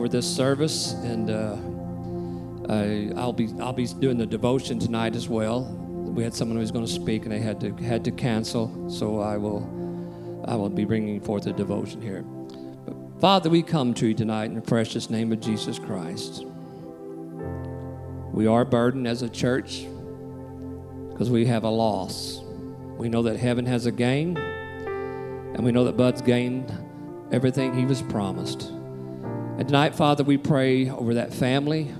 over this service, and uh, I, I'll be I'll be doing the devotion tonight as well. We had someone who was going to speak, and they had to had to cancel, so I will I will be bringing forth a devotion here. But Father, we come to you tonight in the precious name of Jesus Christ. We are burdened as a church because we have a loss. We know that heaven has a gain, and we know that Bud's gained everything he was promised. And tonight, Father, we pray over that family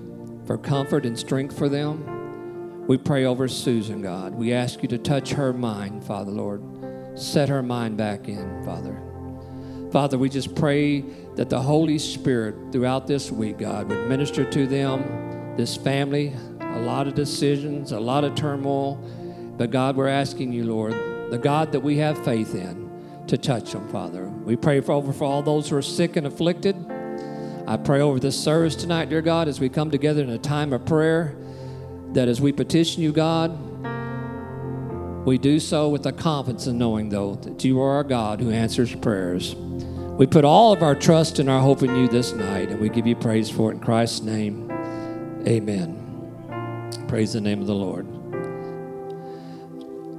for comfort and strength for them. We pray over Susan, God. We ask you to touch her mind, Father, Lord. Set her mind back in, Father. Father, we just pray that the Holy Spirit throughout this week, God, would minister to them, this family, a lot of decisions, a lot of turmoil. But God, we're asking you, Lord, the God that we have faith in, to touch them, Father. We pray for over for all those who are sick and afflicted. I pray over this service tonight, dear God, as we come together in a time of prayer, that as we petition you, God, we do so with the confidence in knowing, though, that you are our God who answers prayers. We put all of our trust and our hope in you this night, and we give you praise for it in Christ's name. Amen. Praise the name of the Lord.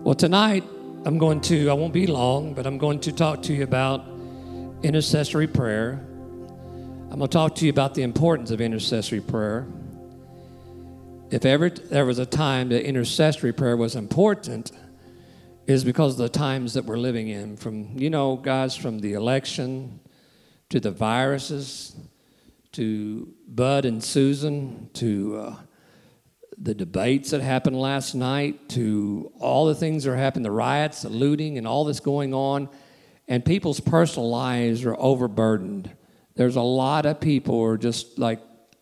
Well, tonight, I'm going to, I won't be long, but I'm going to talk to you about intercessory prayer. I'm going to talk to you about the importance of intercessory prayer. If ever there was a time that intercessory prayer was important, is because of the times that we're living in. From, you know, guys, from the election to the viruses to Bud and Susan to uh, the debates that happened last night to all the things that are happening, the riots, the looting, and all this going on, and people's personal lives are overburdened. There's a lot of people who are just like,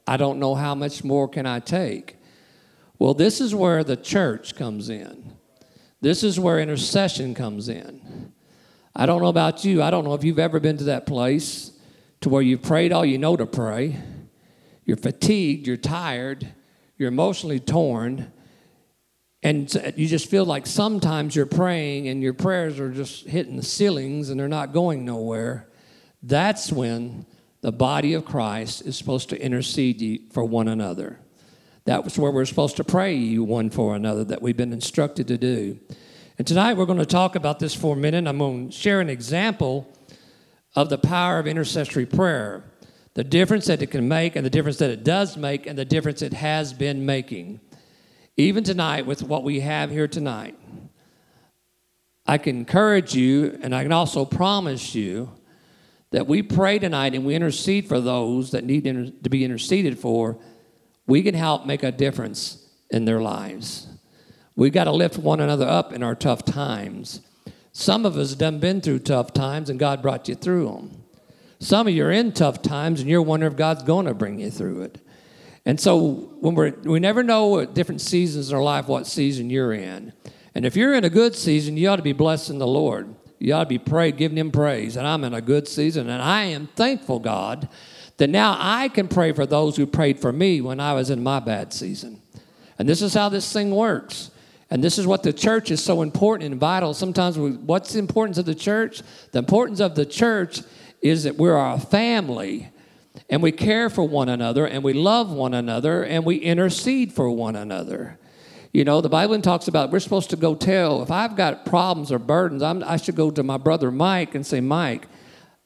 I don't know how much more can I take. Well, this is where the church comes in. This is where intercession comes in. I don't know about you. I don't know if you've ever been to that place to where you've prayed all you know to pray. You're fatigued, you're tired, you're emotionally torn, and you just feel like sometimes you're praying and your prayers are just hitting the ceilings and they're not going nowhere. That's when the body of Christ is supposed to intercede for one another. That was where we're supposed to pray you one for another, that we've been instructed to do. And tonight we're going to talk about this for a minute. I'm going to share an example of the power of intercessory prayer the difference that it can make and the difference that it does make and the difference it has been making. Even tonight, with what we have here tonight, I can encourage you and I can also promise you that we pray tonight and we intercede for those that need to be interceded for. We can help make a difference in their lives. We've got to lift one another up in our tough times. Some of us have done been through tough times and God brought you through them. Some of you are in tough times and you're wondering if God's going to bring you through it. And so when we're, we never know at different seasons in our life what season you're in. And if you're in a good season, you ought to be blessing the Lord. You ought to be praying, giving Him praise. And I'm in a good season, and I am thankful, God, that now I can pray for those who prayed for me when I was in my bad season. And this is how this thing works. And this is what the church is so important and vital. Sometimes, we, what's the importance of the church? The importance of the church is that we're a family and we care for one another and we love one another and we intercede for one another. You know, the Bible talks about we're supposed to go tell, if I've got problems or burdens, I'm, i should go to my brother Mike and say, Mike,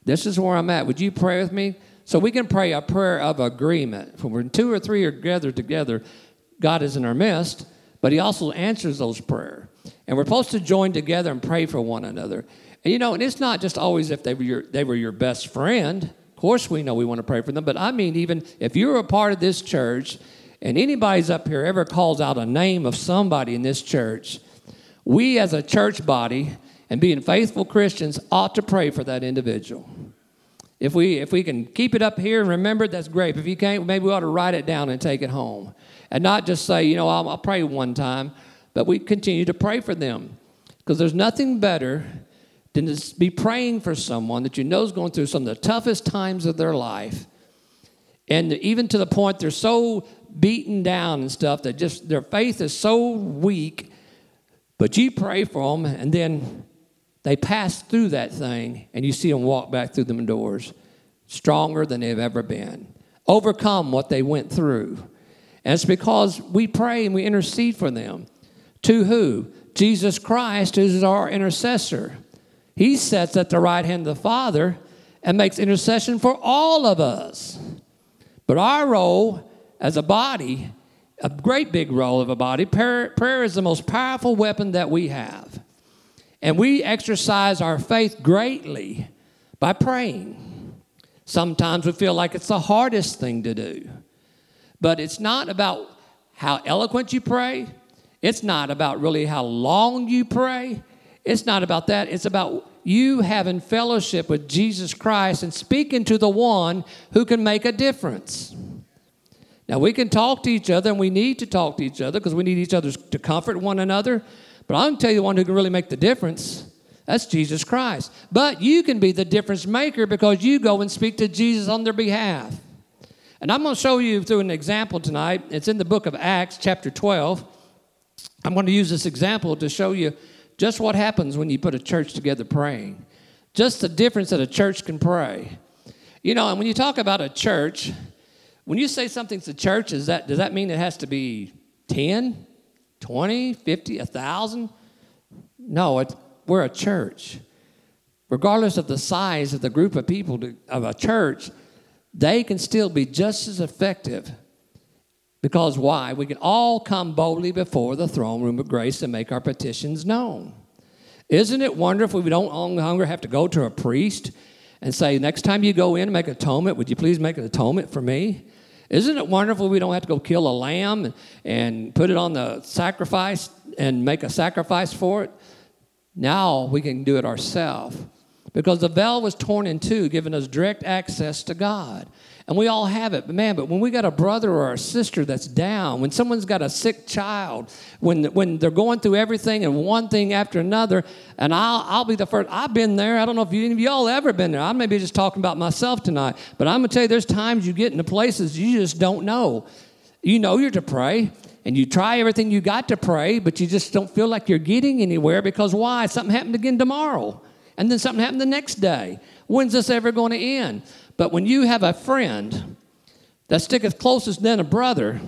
this is where I'm at. Would you pray with me? So we can pray a prayer of agreement. When we're two or three are gathered together, God is in our midst, but He also answers those prayers. And we're supposed to join together and pray for one another. And you know, and it's not just always if they were your, they were your best friend. Of course, we know we want to pray for them, but I mean, even if you're a part of this church and anybody's up here ever calls out a name of somebody in this church, we as a church body and being faithful Christians ought to pray for that individual. If we, if we can keep it up here and remember it, that's great. But If you can't, maybe we ought to write it down and take it home. And not just say, you know, I'll, I'll pray one time, but we continue to pray for them. Because there's nothing better than to be praying for someone that you know is going through some of the toughest times of their life. And even to the point they're so beaten down and stuff that just their faith is so weak. But you pray for them, and then they pass through that thing, and you see them walk back through them doors stronger than they've ever been. overcome what they went through. And it's because we pray and we intercede for them. To who? Jesus Christ is our intercessor. He sits at the right hand of the Father and makes intercession for all of us. But our role as a body, a great big role of a body, prayer, prayer is the most powerful weapon that we have. And we exercise our faith greatly by praying. Sometimes we feel like it's the hardest thing to do. But it's not about how eloquent you pray. It's not about really how long you pray. It's not about that. It's about you having fellowship with Jesus Christ and speaking to the one who can make a difference. Now, we can talk to each other, and we need to talk to each other because we need each other to comfort one another. But I'm going to tell you the one who can really make the difference. That's Jesus Christ. But you can be the difference maker because you go and speak to Jesus on their behalf. And I'm going to show you through an example tonight. It's in the book of Acts, chapter 12. I'm going to use this example to show you just what happens when you put a church together praying. Just the difference that a church can pray. You know, and when you talk about a church, when you say something's a church, is that, does that mean it has to be 10, 20, 50, 1,000? No, it, we're a church. Regardless of the size of the group of people to, of a church, they can still be just as effective. Because why? We can all come boldly before the throne room of grace and make our petitions known. Isn't it wonderful we don't longer have to go to a priest and say, next time you go in and make atonement, would you please make an atonement for me? Isn't it wonderful we don't have to go kill a lamb and, and put it on the sacrifice and make a sacrifice for it? Now we can do it ourselves because the veil was torn in two, giving us direct access to God. And we all have it. But man, but when we got a brother or a sister that's down, when someone's got a sick child, when, when they're going through everything and one thing after another, and I'll, I'll be the first. I've been there. I don't know if you, any of y'all ever been there. I may be just talking about myself tonight. But I'm going to tell you, there's times you get into places you just don't know. You know you're to pray, and you try everything you got to pray, but you just don't feel like you're getting anywhere because why? Something happened again tomorrow. And then something happened the next day. When's this ever going to end? But when you have a friend that sticketh closest than a brother,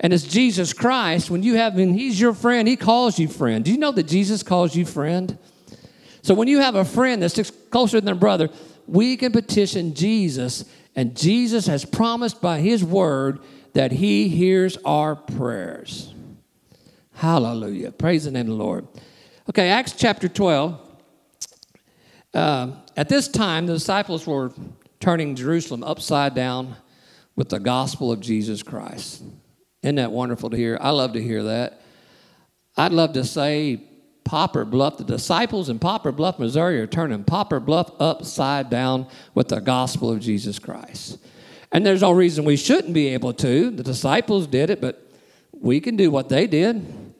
and it's Jesus Christ, when you have him, he's your friend, he calls you friend. Do you know that Jesus calls you friend? So when you have a friend that sticks closer than a brother, we can petition Jesus, and Jesus has promised by his word that he hears our prayers. Hallelujah. Praise the name of the Lord. Okay, Acts chapter 12. Uh, at this time, the disciples were turning Jerusalem upside down with the gospel of Jesus Christ. Isn't that wonderful to hear? I love to hear that. I'd love to say Poplar Bluff, the disciples in Poplar Bluff, Missouri are turning Poplar Bluff upside down with the gospel of Jesus Christ. And there's no reason we shouldn't be able to. The disciples did it, but we can do what they did.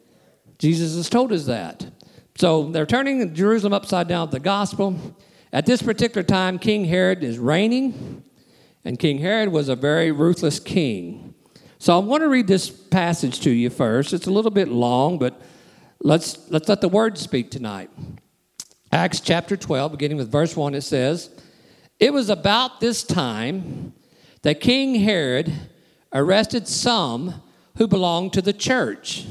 Jesus has told us that. So they're turning Jerusalem upside down with the gospel. At this particular time, King Herod is reigning, and King Herod was a very ruthless king. So I want to read this passage to you first. It's a little bit long, but let's, let's let the word speak tonight. Acts chapter 12, beginning with verse 1, it says, It was about this time that King Herod arrested some who belonged to the church,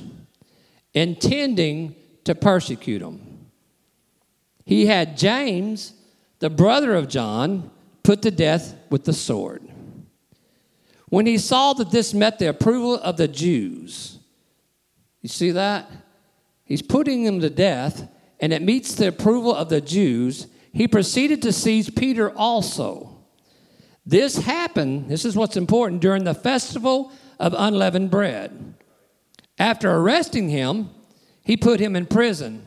intending to persecute them. He had James, the brother of John, put to death with the sword. When he saw that this met the approval of the Jews, you see that? He's putting him to death, and it meets the approval of the Jews. He proceeded to seize Peter also. This happened, this is what's important, during the festival of unleavened bread. After arresting him, he put him in prison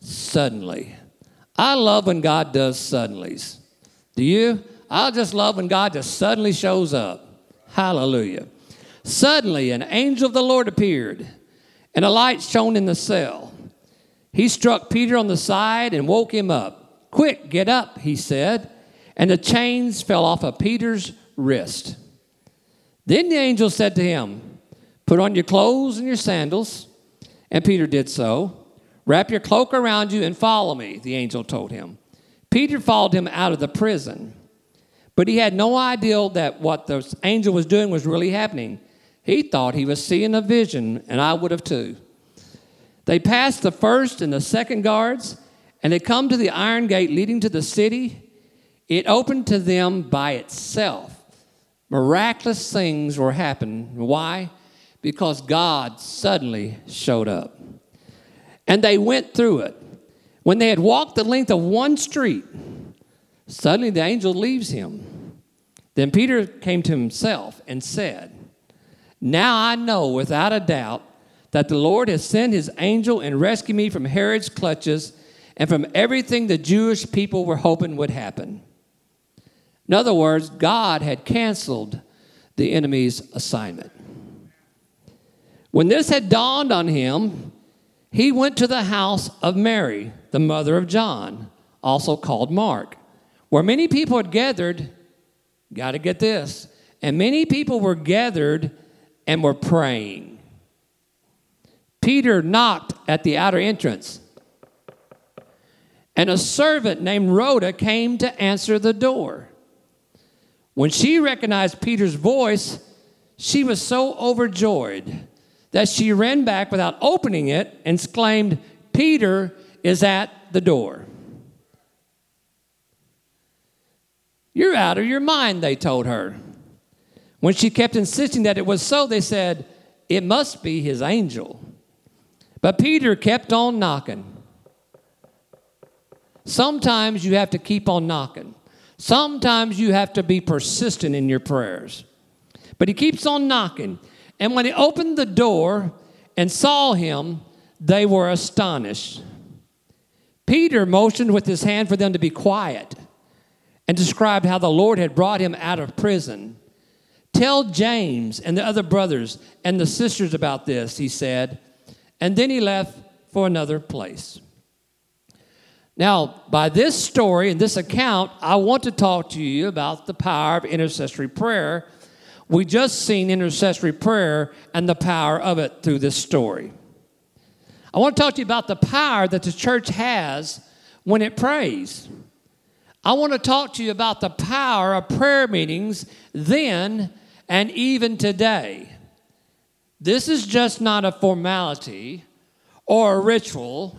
suddenly. I love when God does suddenlies. Do you? I just love when God just suddenly shows up. Hallelujah. Suddenly, an angel of the Lord appeared, and a light shone in the cell. He struck Peter on the side and woke him up. Quick, get up, he said. And the chains fell off of Peter's wrist. Then the angel said to him, Put on your clothes and your sandals. And Peter did so. Wrap your cloak around you and follow me, the angel told him. Peter followed him out of the prison. But he had no idea that what the angel was doing was really happening. He thought he was seeing a vision, and I would have too. They passed the first and the second guards, and they come to the iron gate leading to the city. It opened to them by itself. Miraculous things were happening. Why? Because God suddenly showed up. And they went through it. When they had walked the length of one street, Suddenly the angel leaves him. Then Peter came to himself and said, Now I know without a doubt that the Lord has sent his angel and rescued me from Herod's clutches and from everything the Jewish people were hoping would happen. In other words, God had canceled the enemy's assignment. When this had dawned on him, he went to the house of Mary, the mother of John, also called Mark where many people had gathered, got to get this, and many people were gathered and were praying. Peter knocked at the outer entrance, and a servant named Rhoda came to answer the door. When she recognized Peter's voice, she was so overjoyed that she ran back without opening it and exclaimed, Peter is at the door. You're out of your mind, they told her. When she kept insisting that it was so, they said, It must be his angel. But Peter kept on knocking. Sometimes you have to keep on knocking. Sometimes you have to be persistent in your prayers. But he keeps on knocking. And when he opened the door and saw him, they were astonished. Peter motioned with his hand for them to be quiet and described how the Lord had brought him out of prison. Tell James and the other brothers and the sisters about this, he said. And then he left for another place. Now, by this story and this account, I want to talk to you about the power of intercessory prayer. We just seen intercessory prayer and the power of it through this story. I want to talk to you about the power that the church has when it prays. I want to talk to you about the power of prayer meetings then and even today. This is just not a formality or a ritual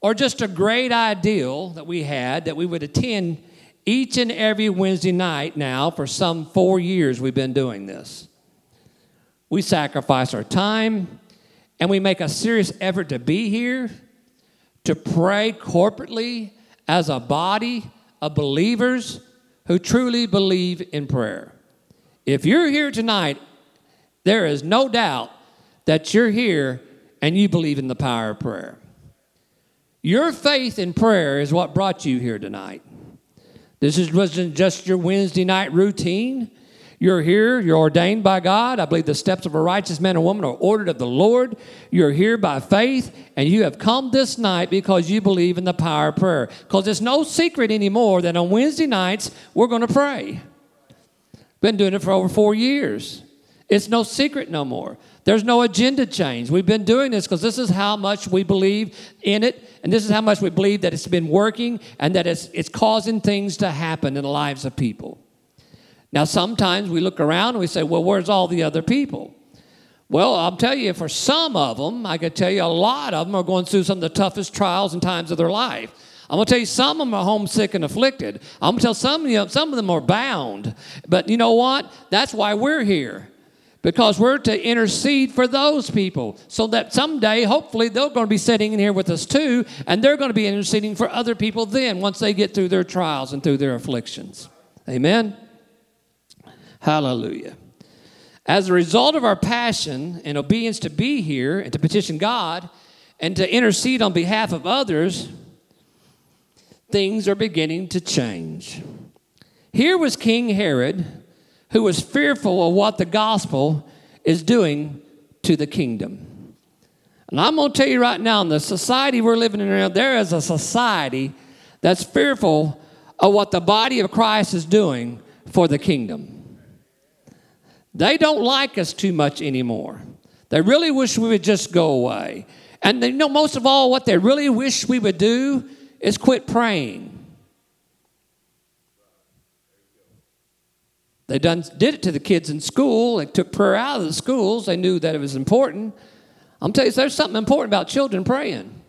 or just a great ideal that we had that we would attend each and every Wednesday night now for some four years we've been doing this. We sacrifice our time and we make a serious effort to be here, to pray corporately as a body of believers who truly believe in prayer. If you're here tonight, there is no doubt that you're here and you believe in the power of prayer. Your faith in prayer is what brought you here tonight. This is, wasn't just your Wednesday night routine. You're here, you're ordained by God. I believe the steps of a righteous man or woman are ordered of the Lord. You're here by faith, and you have come this night because you believe in the power of prayer. Because it's no secret anymore that on Wednesday nights, we're going to pray. Been doing it for over four years. It's no secret no more. There's no agenda change. We've been doing this because this is how much we believe in it, and this is how much we believe that it's been working and that it's, it's causing things to happen in the lives of people. Now, sometimes we look around and we say, well, where's all the other people? Well, I'll tell you, for some of them, I could tell you a lot of them are going through some of the toughest trials and times of their life. I'm going to tell you, some of them are homesick and afflicted. I'm going to tell some of you, some of them are bound. But you know what? That's why we're here. Because we're to intercede for those people so that someday, hopefully, they're going to be sitting in here with us too, and they're going to be interceding for other people then once they get through their trials and through their afflictions. Amen? Hallelujah. As a result of our passion and obedience to be here and to petition God and to intercede on behalf of others, things are beginning to change. Here was King Herod, who is fearful of what the gospel is doing to the kingdom. And I'm going to tell you right now, in the society we're living in now, there is a society that's fearful of what the body of Christ is doing for the kingdom. They don't like us too much anymore. They really wish we would just go away. And they know most of all, what they really wish we would do is quit praying. They done, did it to the kids in school. They took prayer out of the schools. They knew that it was important. I'm telling you, there's something important about children praying.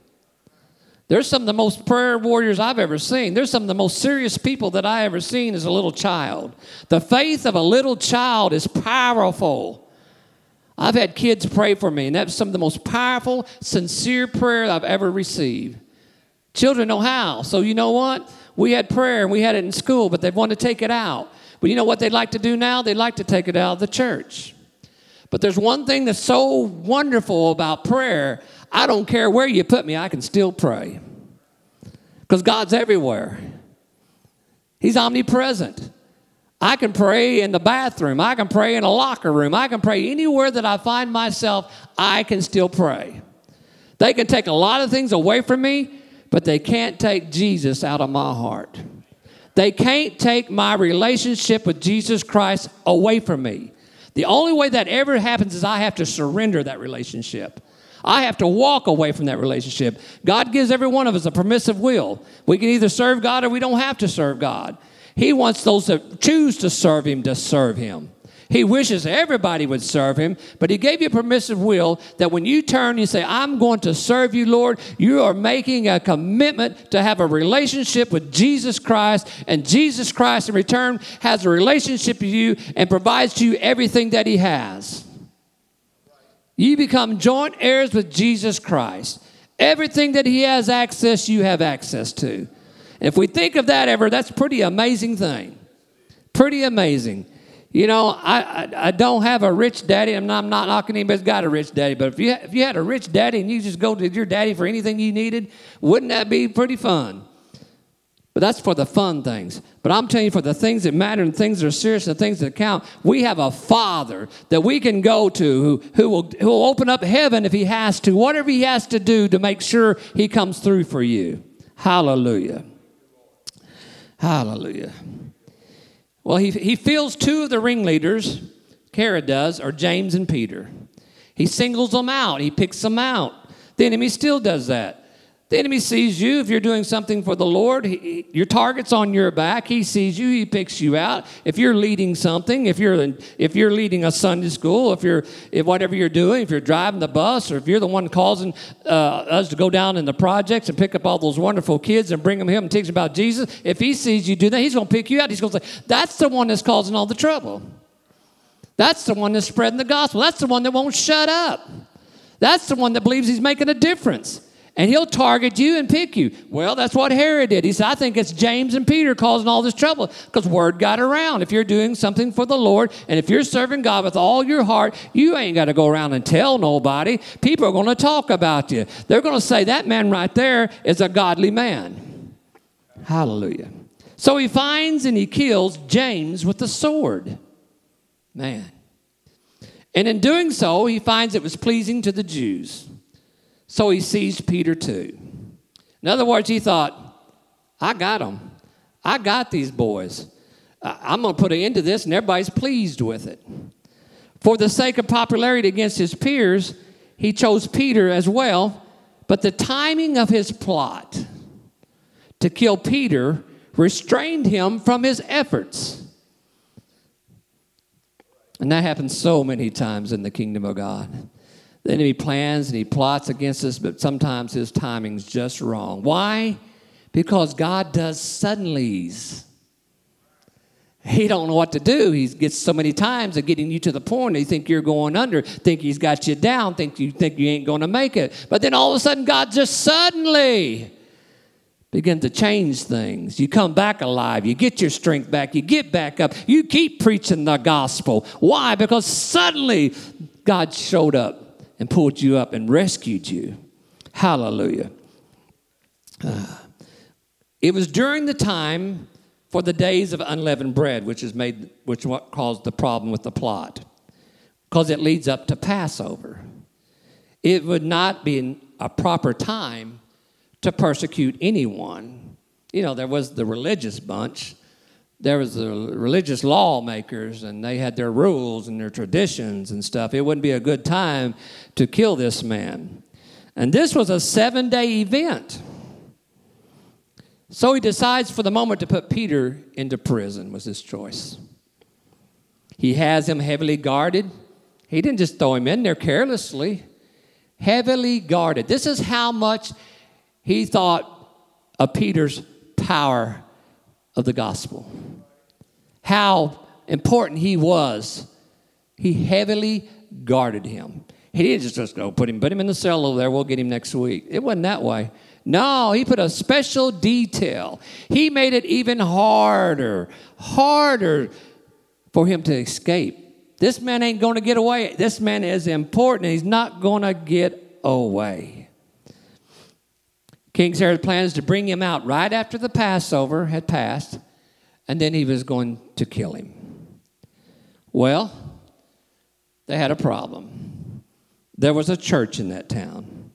There's some of the most prayer warriors I've ever seen. There's some of the most serious people that I ever seen as a little child. The faith of a little child is powerful. I've had kids pray for me, and that's some of the most powerful, sincere prayer I've ever received. Children know how. So, you know what? We had prayer and we had it in school, but they want to take it out. But you know what they'd like to do now? They'd like to take it out of the church. But there's one thing that's so wonderful about prayer. I don't care where you put me, I can still pray. Because God's everywhere, He's omnipresent. I can pray in the bathroom. I can pray in a locker room. I can pray anywhere that I find myself. I can still pray. They can take a lot of things away from me, but they can't take Jesus out of my heart. They can't take my relationship with Jesus Christ away from me. The only way that ever happens is I have to surrender that relationship. I have to walk away from that relationship. God gives every one of us a permissive will. We can either serve God or we don't have to serve God. He wants those that choose to serve Him to serve Him. He wishes everybody would serve Him, but He gave you a permissive will that when you turn and say, I'm going to serve you, Lord, you are making a commitment to have a relationship with Jesus Christ, and Jesus Christ in return has a relationship with you and provides to you everything that He has. You become joint heirs with Jesus Christ. Everything that He has access, you have access to. If we think of that ever, that's pretty amazing thing. Pretty amazing. You know, I, I, I don't have a rich daddy. I'm not, I'm not knocking anybody's got a rich daddy, but if you, if you had a rich daddy and you just go to your daddy for anything you needed, wouldn't that be pretty fun? But that's for the fun things. But I'm telling you, for the things that matter and things that are serious and things that count, we have a Father that we can go to who, who, will, who will open up heaven if He has to, whatever He has to do to make sure He comes through for you. Hallelujah. Hallelujah. Well, he, he fills two of the ringleaders, Herod does, are James and Peter. He singles them out, he picks them out. The enemy still does that. The enemy sees you if you're doing something for the Lord. He, your target's on your back. He sees you. He picks you out. If you're leading something, if you're if you're leading a Sunday school, if you're if whatever you're doing, if you're driving the bus, or if you're the one causing uh, us to go down in the projects and pick up all those wonderful kids and bring them here and teach them about Jesus, if he sees you do that, he's going to pick you out. He's going to say, "That's the one that's causing all the trouble. That's the one that's spreading the gospel. That's the one that won't shut up. That's the one that believes he's making a difference." And he'll target you and pick you. Well, that's what Herod did. He said, I think it's James and Peter causing all this trouble because word got around. If you're doing something for the Lord and if you're serving God with all your heart, you ain't got to go around and tell nobody. People are going to talk about you. They're going to say, that man right there is a godly man. Hallelujah. So he finds and he kills James with the sword. Man. And in doing so, he finds it was pleasing to the Jews. So he seized Peter too. In other words, he thought, I got them. I got these boys. I'm going to put an end to this, and everybody's pleased with it. For the sake of popularity against his peers, he chose Peter as well, but the timing of his plot to kill Peter restrained him from his efforts. And that happens so many times in the kingdom of God. The enemy plans and he plots against us, but sometimes his timing's just wrong. Why? Because God does suddenlies. He don't know what to do. He gets so many times of getting you to the point you think you're going under, think he's got you down, think you think you ain't going to make it. But then all of a sudden, God just suddenly begin to change things. You come back alive. You get your strength back. You get back up. You keep preaching the gospel. Why? Because suddenly God showed up and pulled you up and rescued you. Hallelujah. Uh, it was during the time for the days of unleavened bread, which is made, which what caused the problem with the plot, because it leads up to Passover. It would not be a proper time to persecute anyone. You know, there was the religious bunch, there was the religious lawmakers, and they had their rules and their traditions and stuff. It wouldn't be a good time to kill this man. And this was a seven day event. So he decides for the moment to put Peter into prison, was his choice. He has him heavily guarded. He didn't just throw him in there carelessly, heavily guarded. This is how much he thought of Peter's power of the gospel, how important he was. He heavily guarded him. He didn't just, go put him, put him in the cell over there, we'll get him next week. It wasn't that way. No, he put a special detail. He made it even harder, harder for him to escape. This man ain't going to get away. This man is important. He's not going to get away. King Herod plans to bring him out right after the Passover had passed, and then he was going to kill him. Well, they had a problem. There was a church in that town.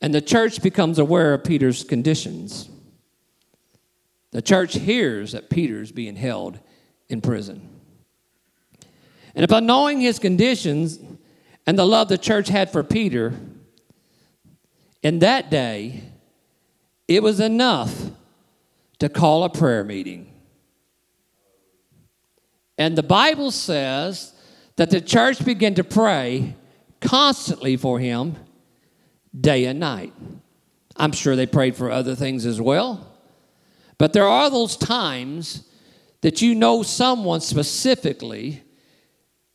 And the church becomes aware of Peter's conditions. The church hears that Peter's being held in prison. And upon knowing his conditions and the love the church had for Peter, in that day, it was enough to call a prayer meeting. And the Bible says that the church began to pray constantly for him day and night. I'm sure they prayed for other things as well. But there are those times that you know someone specifically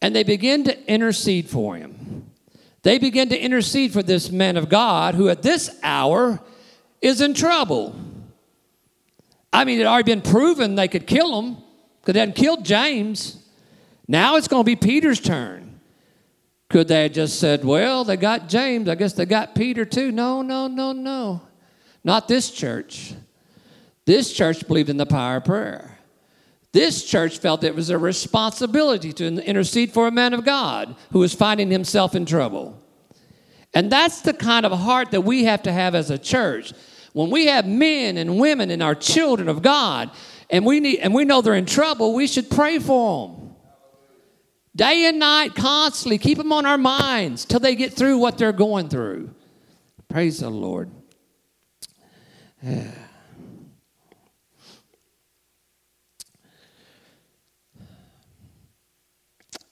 and they begin to intercede for him. They begin to intercede for this man of God who at this hour is in trouble. I mean, it had already been proven they could kill him because they hadn't killed James. Now it's going to be Peter's turn. Could they have just said, well, they got James, I guess they got Peter too? No, no, no, no. Not this church. This church believed in the power of prayer. This church felt it was a responsibility to intercede for a man of God who was finding himself in trouble. And that's the kind of heart that we have to have as a church. When we have men and women and our children of God, and we need and we know they're in trouble, we should pray for them. Day and night, constantly. Keep them on our minds till they get through what they're going through. Praise the Lord. Yeah.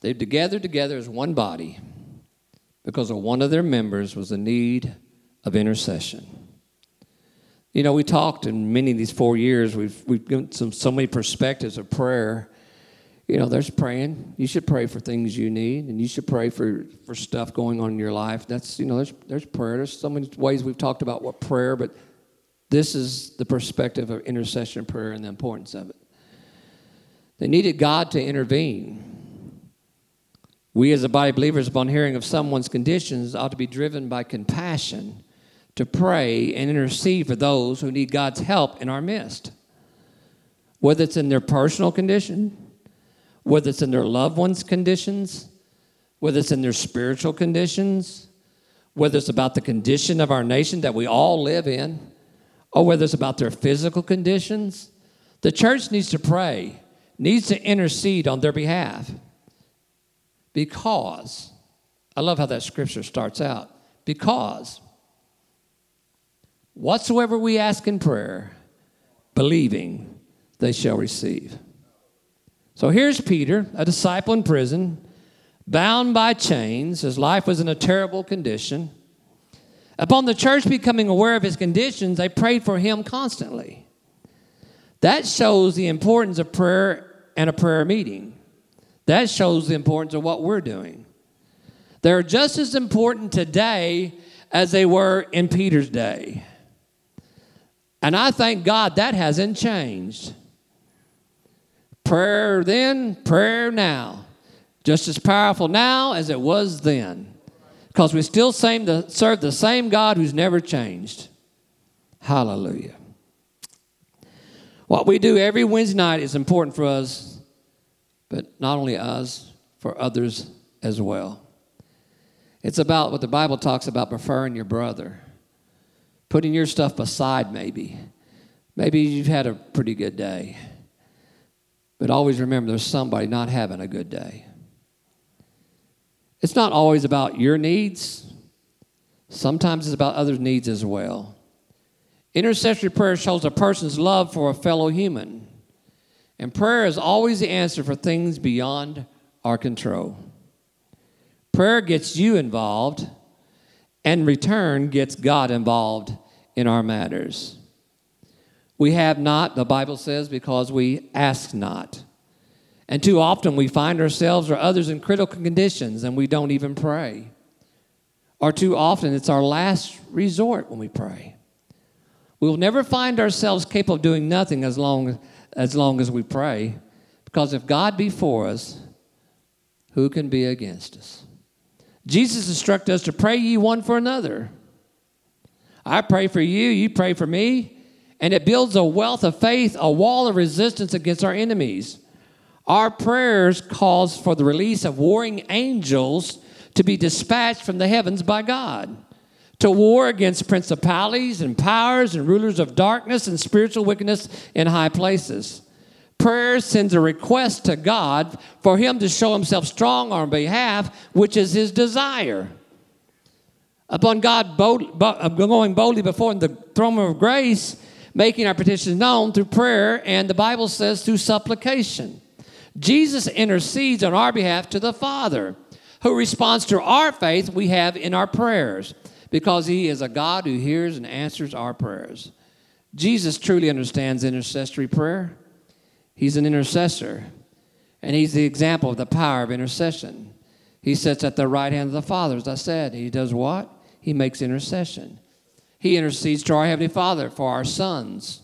They've gathered together as one body because of one of their members was in need of intercession. You know, we talked in many of these four years, we've, we've given some, so many perspectives of prayer you know, there's praying. You should pray for things you need, and you should pray for, for stuff going on in your life. That's, you know, there's, there's prayer. There's so many ways we've talked about what prayer, but this is the perspective of intercession prayer and the importance of it. They needed God to intervene. We, as a body of believers, upon hearing of someone's conditions, ought to be driven by compassion to pray and intercede for those who need God's help in our midst. Whether it's in their personal condition, whether it's in their loved ones' conditions, whether it's in their spiritual conditions, whether it's about the condition of our nation that we all live in, or whether it's about their physical conditions, the church needs to pray, needs to intercede on their behalf. Because, I love how that scripture starts out. Because, whatsoever we ask in prayer, believing, they shall receive. So here's Peter, a disciple in prison, bound by chains. His life was in a terrible condition. Upon the church becoming aware of his conditions, they prayed for him constantly. That shows the importance of prayer and a prayer meeting. That shows the importance of what we're doing. They're just as important today as they were in Peter's day. And I thank God that hasn't changed. Prayer then, prayer now. Just as powerful now as it was then. Because we still serve the same God who's never changed. Hallelujah. What we do every Wednesday night is important for us, but not only us, for others as well. It's about what the Bible talks about preferring your brother, putting your stuff aside, maybe. Maybe you've had a pretty good day, but always remember there's somebody not having a good day. It's not always about your needs, sometimes it's about others' needs as well. Intercessory prayer shows a person's love for a fellow human. And prayer is always the answer for things beyond our control. Prayer gets you involved, and return gets God involved in our matters. We have not, the Bible says, because we ask not. And too often we find ourselves or others in critical conditions and we don't even pray. Or too often it's our last resort when we pray. We will never find ourselves capable of doing nothing as long as, long as we pray, because if God be for us, who can be against us? Jesus instructed us to pray ye one for another. I pray for you, you pray for me, and it builds a wealth of faith, a wall of resistance against our enemies. Our prayers cause for the release of warring angels to be dispatched from the heavens by God to war against principalities and powers and rulers of darkness and spiritual wickedness in high places. Prayer sends a request to God for Him to show Himself strong on behalf, which is His desire. Upon God bold, uh, going boldly before the throne of grace, making our petitions known through prayer, and the Bible says through supplication. Jesus intercedes on our behalf to the Father, who responds to our faith we have in our prayers because He is a God who hears and answers our prayers. Jesus truly understands intercessory prayer. He's an intercessor, and He's the example of the power of intercession. He sits at the right hand of the Father, as I said. He does what? He makes intercession. He intercedes to our Heavenly Father for our sons,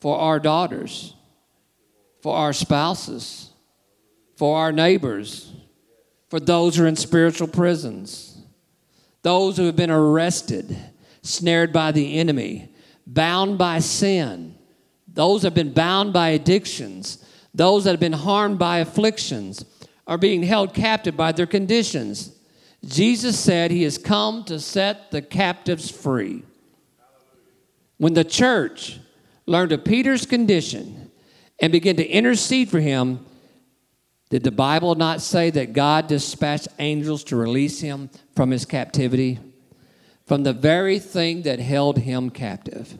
for our daughters, for our spouses, for our neighbors, for those who are in spiritual prisons those who have been arrested, snared by the enemy, bound by sin, those that have been bound by addictions, those that have been harmed by afflictions, are being held captive by their conditions. Jesus said he has come to set the captives free. When the church learned of Peter's condition and began to intercede for him, did the Bible not say that God dispatched angels to release him from his captivity? From the very thing that held him captive.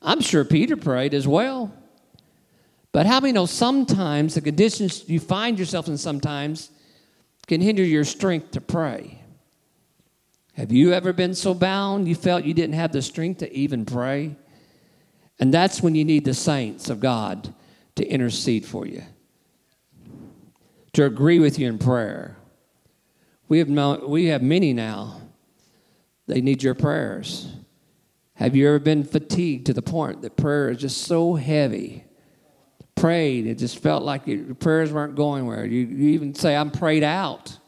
I'm sure Peter prayed as well. But how many know sometimes the conditions you find yourself in sometimes can hinder your strength to pray? Have you ever been so bound you felt you didn't have the strength to even pray? And that's when you need the saints of God to intercede for you to agree with you in prayer. We have, we have many now. They need your prayers. Have you ever been fatigued to the point that prayer is just so heavy? Prayed, it just felt like your prayers weren't going where. You, you even say, I'm prayed out.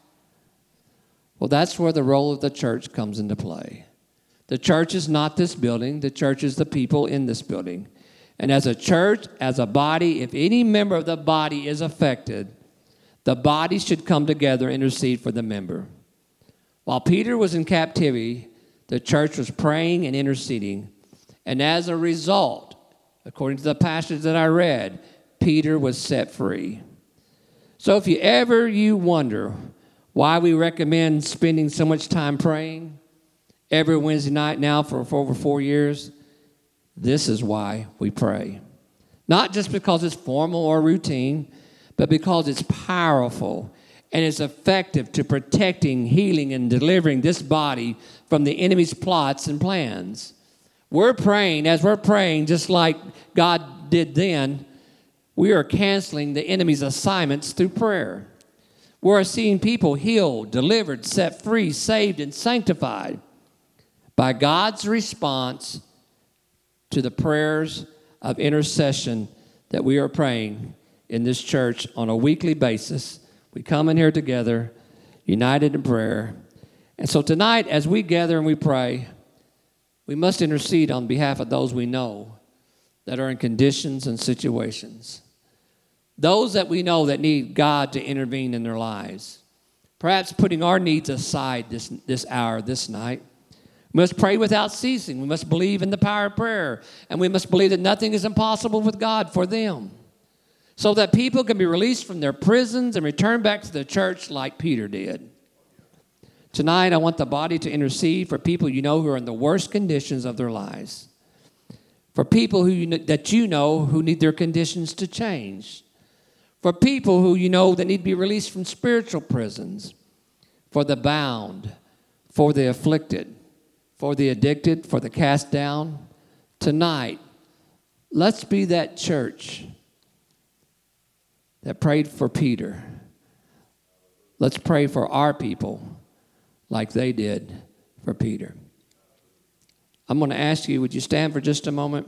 Well, that's where the role of the church comes into play. The church is not this building, the church is the people in this building. And as a church, as a body, if any member of the body is affected, the body should come together and intercede for the member. While Peter was in captivity, the church was praying and interceding. And as a result, according to the passage that I read, Peter was set free. So if you ever you wonder why we recommend spending so much time praying every Wednesday night now for, for over four years, this is why we pray. Not just because it's formal or routine, but because it's powerful and it's effective to protecting, healing, and delivering this body from the enemy's plots and plans. We're praying, as we're praying, just like God did then, we are canceling the enemy's assignments through prayer. We're seeing people healed, delivered, set free, saved, and sanctified by God's response to the prayers of intercession that we are praying in this church on a weekly basis. We come in here together, united in prayer. And so tonight, as we gather and we pray, we must intercede on behalf of those we know that are in conditions and situations. Those that we know that need God to intervene in their lives. Perhaps putting our needs aside this, this hour, this night. We must pray without ceasing. We must believe in the power of prayer. And we must believe that nothing is impossible with God for them. So that people can be released from their prisons and return back to the church like Peter did. Tonight, I want the body to intercede for people you know who are in the worst conditions of their lives. For people who you, that you know who need their conditions to change. For people who you know that need to be released from spiritual prisons. For the bound. For the afflicted for the addicted, for the cast down. Tonight, let's be that church that prayed for Peter. Let's pray for our people like they did for Peter. I'm going to ask you, would you stand for just a moment?